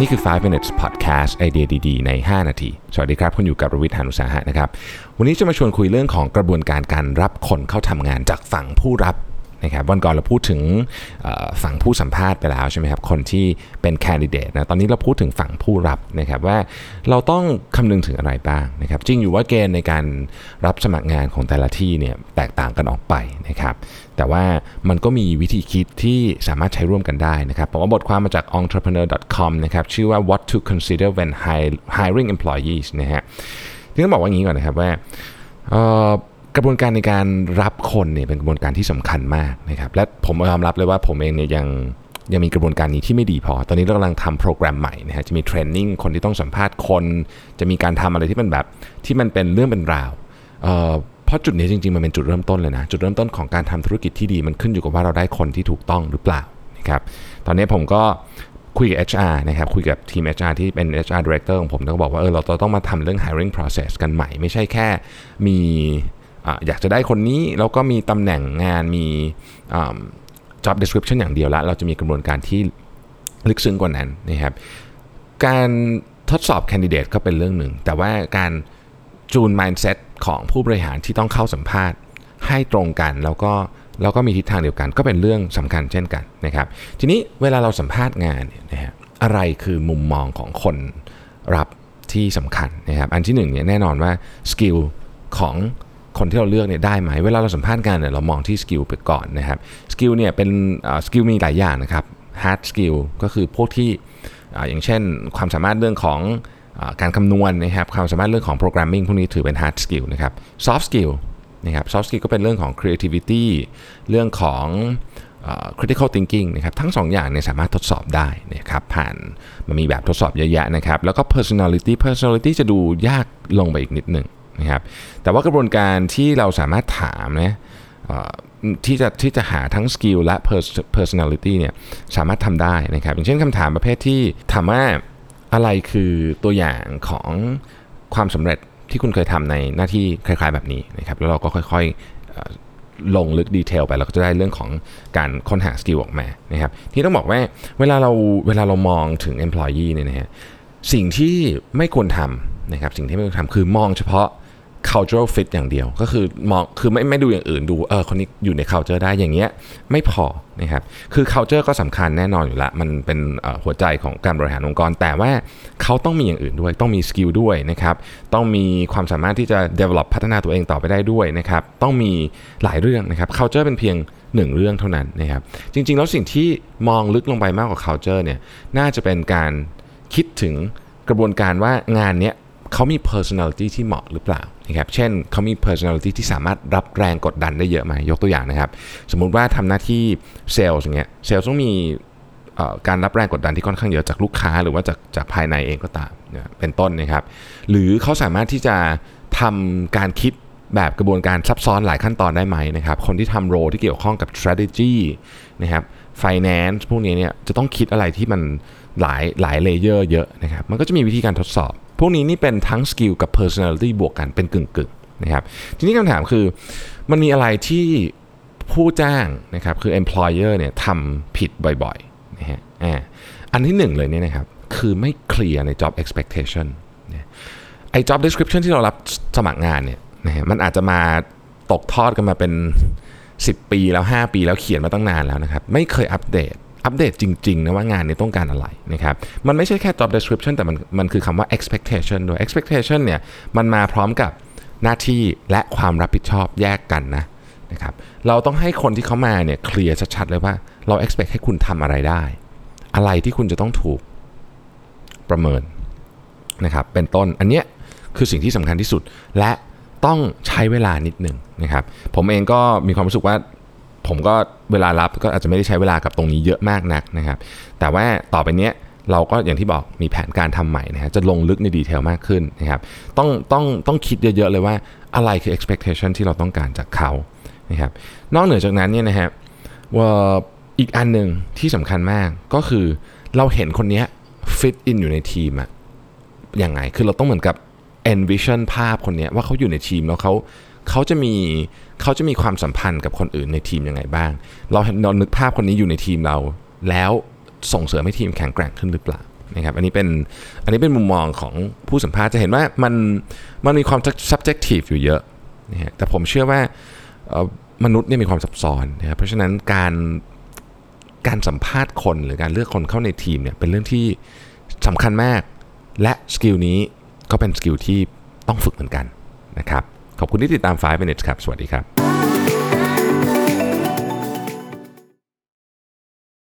นี่คือ 5 minutes podcast ไอเดียดีๆ ใน 5 นาที สวัสดีครับ คุณอยู่กับรวิทยานุสาหะนะครับ วันนี้จะมาชวนคุยเรื่องของกระบวนการการรับคนเข้าทำงานจากฝั่งผู้รับ นะครับวันก่อนเราพูดถึงฝั่งผู้สัมภาษณ์ไปแล้วใช่ไหมครับคนที่เป็นแคนดิเดตนะตอนนี้เราพูดถึงฝั่งผู้รับนะครับว่าเราต้องคำนึงถึงอะไรบ้างนะครับจริงอยู่ว่าเกณฑ์ในการรับสมัครงานของแต่ละที่เนี่ยแตกต่างกันออกไปนะครับแต่ว่ามันก็มีวิธีคิดที่สามารถใช้ร่วมกันได้นะครับผมเอาบทความมาจาก entrepreneur.com นะครับชื่อว่า what to consider when hiring employees นะฮะที่ต้องบอกว่าอย่างนี้ก่อนนะครับว่า กระบวนการในการรับคนเนี่ยเป็นกระบวนการที่สำคัญมากนะครับและผมยอมรับเลยว่าผมเองเนี่ยยังยังมีกระบวนการนี้ที่ไม่ดีพอ ตอนนี้เรากำลังทำโปรแกรมใหม่นะฮะจะมีเทรนนิ่งคนที่ต้องสัมภาษณ์คน จะมีการทำอะไรที่มันแบบที่มันเป็นเรื่องเป็นราวเอ่อเพราะจุดนี้จริงๆมันเป็นจุดเริ่มต้นเลยนะจุดเริ่มต้นของการทำธุรกิจที่ดีมันขึ้นอยู่กับว่าเราได้คนที่ถูกต้องหรือเปล่านะครับตอนนี้ผมก็คุยกับ HR นะครับคุยกับทีม HR ที่เป็น HR director ของผมแล้วก็บอกว่าเออเราต้องมาทำเรื่อง hiring process กันใหม่ ไม่ใช่แค่มี อยากจะได้คนนี้แล้วก็มีตำแหน่งงานมี job description อย่างเดียวละเราจะมีกระบวนการที่ลึกซึ้งกว่านั้นนะครับการทดสอบแคนดิเดตก็เป็นเรื่องหนึ่ง แต่ว่าการจูน mindset ของผู้บริหารที่ต้องเข้าสัมภาษณ์ให้ตรงกันแล้วก็แล้วก็มีทิศทางเดียวกัน ก็เป็นเรื่องสำคัญเช่นกันนะครับ ทีนี้เวลาเราสัมภาษณ์งานเนี่ยนะฮะอะไรคือมุมมองของคนรับที่สำคัญนะครับ อันที่หนึ่งเนี่ยแน่นอนว่า skill ของ คนที่เราเลือกเนี่ยได้ไหม เวลาเราสัมภาษณ์งานเนี่ยเรามองที่ skill ไปก่อนนะครับ skill เนี่ยเป็น skill มีหลายอย่างนะครับ hard skill ก็คือพวกที่ออย่างเช่นความสามารถเรื่องของอการคำนวณนะครับความสามารถเรื่องของ programming พวกนี้ถือเป็น hard skill นะครับ soft skill นะครับ soft skill ก็เป็นเรื่องของ creativity เรื่องของอ critical thinking นะครับทั้งสองอย่างเนี่ยสามารถทดสอบได้นะครับผ่านมันมีแบบทดสอบเยอะแยะนะครับแล้วก็ personality personality จะดูยากลงไปอีกนิดหนึ่ง นะครับแต่ว่ากระบวนการที่เราสามารถถามนะที่จะที่จะหาทั้งสกิลและ pers- personality เนี่ยสามารถทำได้นะครับ อย่างเช่นคำถามประเภทที่ถามว่าอะไรคือตัวอย่างของความสำเร็จที่คุณเคยทำในหน้าที่คล้ายๆแบบนี้นะครับ แล้วเราก็ค่อยๆลงลึกดีเทลไปเราก็จะได้เรื่องของการค้นหาสกิลออกมานะครับ ที่ต้องบอกว่าเวลาเราเวลาเรามองถึง employee เนี่ยนะฮะสิ่งที่ไม่ควรทำนะครับสิ่งที่ไม่ควรทำคือมองเฉพาะ cultural fit อย่างเดียว ก็คือมองคือไม่ไม่ดูอย่างอื่นดูเออคนนี้อยู่ใน culture ได้อย่างเงี้ยไม่พอนะครับคือ culture ก็สำคัญแน่นอนอยู่ละมันเป็นหัวใจของการบริหารองค์กร แต่ว่าเขาต้องมีอย่างอื่นด้วย ต้องมีสกิลด้วยนะครับต้องมีความสามารถที่จะ develop พัฒนาตัวเองต่อไปได้ด้วยนะครับต้องมีหลายเรื่องนะครับ culture เป็นเพียงหนึ่งเรื่องเท่านั้นนะครับจริง ๆ แล้วสิ่งที่มองลึกลงไปมากกว่า culture เนี่ยน่าจะเป็นการคิดถึงกระบวนการว่างานเนี้ย เขามี personality ที่เหมาะหรือเปล่านะครับเช่นเขามี personality ที่สามารถรับแรงกดดันได้เยอะไหมยกตัวอย่างนะครับ สมมุติว่าทำหน้าที่เซลล์อย่างเงี้ยเซลล์ต้องมีการรับแรงกดดันที่ค่อนข้างเยอะจากลูกค้าหรือว่าจากจากภายในเองก็ตามเป็นต้นนะครับ หรือเขาสามารถที่จะทำการคิดแบบกระบวนการซับซ้อนหลายขั้นตอนได้ไหมนะครับ คนที่ทำ role ที่เกี่ยวข้องกับ strategy นะครับ finance พวกนี้เนี่ยจะต้องคิดอะไรที่มันหลายหลาย layer เยอะนะครับ มันก็จะมีวิธีการทดสอบ พวกนี้นี่เป็นทั้ง skill กับ personality บวกกันเป็นกึ่งๆนะครับทีนี้คำถามคือมันมีอะไรที่ผู้จ้างนะครับคือ employer เนี่ยทำผิดบ่อยๆนะฮะอ่าอันที่หนึ่งเลยเนี่ยนะครับคือไม่เคลียร์ใน job expectation ไอ้ job description ที่เรารับสมัครงานเนี่ยนะฮะมันอาจจะมาตกทอดกันมาเป็น 10 ปีแล้ว 5 ปีแล้วเขียนมาตั้งนานแล้วนะครับ ไม่เคยอัปเดต อัปเดตจริงๆนะว่างานนี้ต้องการอะไรนะครับมันไม่ใช่แค่ job description แต่มันมันคือคำว่า expectation ด้วย expectation เนี่ยมันมาพร้อมกับหน้าที่และความรับผิดชอบแยกกันนะนะครับเราต้องให้คนที่เขามาเนี่ยเคลียร์ชัดๆเลยว่าเรา expect ให้คุณทำอะไรได้ อะไรที่คุณจะต้องถูกประเมินนะครับเป็นต้นอันเนี้ยคือสิ่งที่สำคัญที่สุดและต้องใช้เวลานิดหนึ่งนะครับผมเองก็มีความรู้สึกว่า ผมก็เวลารับก็อาจจะไม่ได้ใช้เวลากับตรงนี้เยอะมากนักนะครับ แต่ว่าต่อไปเนี้ยเราก็อย่างที่บอกมีแผนการทำใหม่นะฮะจะลงลึกในดีเทลมากขึ้นนะครับต้องต้องต้องคิดเยอะๆเลยว่าอะไรคือ expectation ที่เราต้องการจากเขานะครับนอกเหนือจากนั้นเนี่ยนะฮะว่าอีกอันหนึ่งที่สำคัญมากก็คือเราเห็นคนนี้ย fit in อยู่ในทีมอะยังไง คือเราต้องเหมือนกับ envision ภาพคนนี้ว่าเขาอยู่ในทีมแล้วเขา เขาจะมีเขาจะมีความสัมพันธ์กับคนอื่นในทีมยังไงบ้าง เราเรานึกภาพคนนี้อยู่ในทีมเราแล้วส่งเสริมให้ทีมแข็งแกร่งขึ้นหรือเปล่านะครับอันนี้เป็นอันนี้เป็นมุมมองของผู้สัมภาษณ์จะเห็นว่ามันมันมีความ subjective อยู่เยอะนะฮะแต่ผมเชื่อว่ามนุษย์เนี่ยมีความซับซ้อนนะครับเพราะฉะนั้นการการสัมภาษณ์คนหรือการเลือกคนเข้าในทีมเนี่ยเป็นเรื่องที่สำคัญมาก และ skill นี้ก็เป็น skill ที่ต้องฝึกเหมือนกันนะครับ ขอบคุณที่ติดตาม5 minutes ครับ สวัสดีครับ